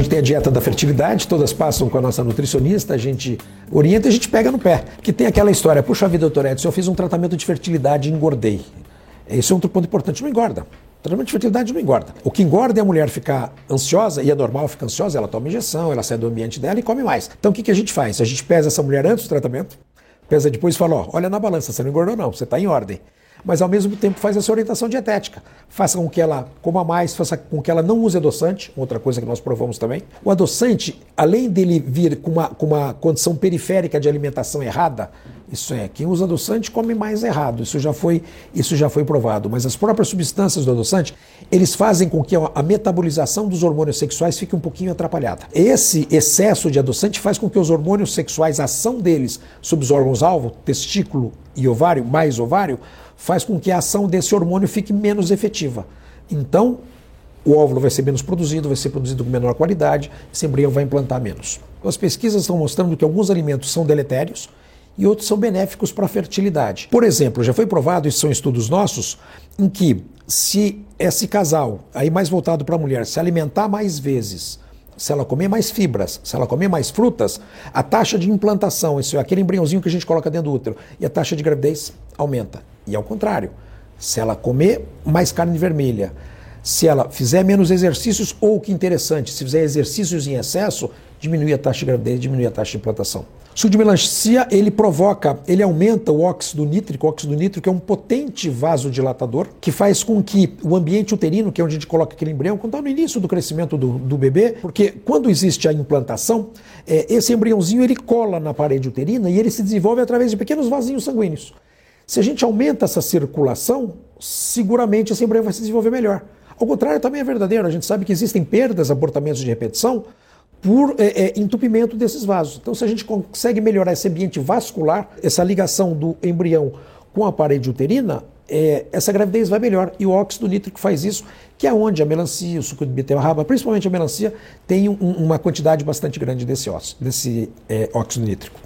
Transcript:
tem a dieta da fertilidade, todas passam com a nossa nutricionista, a gente orienta e a gente pega no pé. Que tem aquela história, puxa vida, doutor Edson, eu fiz um tratamento de fertilidade e engordei. Esse é outro ponto importante, não engorda. O tratamento de fertilidade não engorda. O que engorda é a mulher ficar ansiosa, e é normal ficar ansiosa, ela toma injeção, ela sai do ambiente dela e come mais. Então o que, que a gente faz? A gente pesa essa mulher antes do tratamento, pesa depois e fala, ó, olha na balança, você não engordou não, você está em ordem mas ao mesmo tempo faz essa orientação dietética. Faça com que ela coma mais, faça com que ela não use adoçante, outra coisa que nós provamos também. O adoçante, além dele vir com uma, com uma condição periférica de alimentação errada, isso é, quem usa adoçante come mais errado, isso já foi, isso já foi provado. Mas as próprias substâncias do adoçante, eles fazem com que a metabolização dos hormônios sexuais fique um pouquinho atrapalhada. Esse excesso de adoçante faz com que os hormônios sexuais, a ação deles sobre os órgãos-alvo, testículo e ovário, mais ovário, faz com que a ação desse hormônio fique menos efetiva. Então, o óvulo vai ser menos produzido, vai ser produzido com menor qualidade, esse embrião vai implantar menos. As pesquisas estão mostrando que alguns alimentos são deletérios e outros são benéficos para a fertilidade. Por exemplo, já foi provado, isso são estudos nossos, em que se esse casal, aí mais voltado para a mulher, se alimentar mais vezes se ela comer mais fibras, se ela comer mais frutas, a taxa de implantação, isso é aquele embriãozinho que a gente coloca dentro do útero, e a taxa de gravidez aumenta. E ao contrário, se ela comer mais carne vermelha, se ela fizer menos exercícios, ou que interessante, se fizer exercícios em excesso, diminui a taxa de gravidez, diminui a taxa de implantação. O suco de melancia, ele provoca, ele aumenta o óxido nítrico, o óxido nítrico é um potente vasodilatador que faz com que o ambiente uterino, que é onde a gente coloca aquele embrião, quando está no início do crescimento do, do bebê, porque quando existe a implantação, é, esse embriãozinho ele cola na parede uterina e ele se desenvolve através de pequenos vasinhos sanguíneos. Se a gente aumenta essa circulação, seguramente esse embrião vai se desenvolver melhor. Ao contrário, também é verdadeiro. A gente sabe que existem perdas, abortamentos de repetição por é, é, entupimento desses vasos. Então, se a gente consegue melhorar esse ambiente vascular, essa ligação do embrião com a parede uterina, é, essa gravidez vai melhor. E o óxido nítrico faz isso, que é onde a melancia, o suco de beterraba, principalmente a melancia, tem um, uma quantidade bastante grande desse, desse é, óxido nítrico.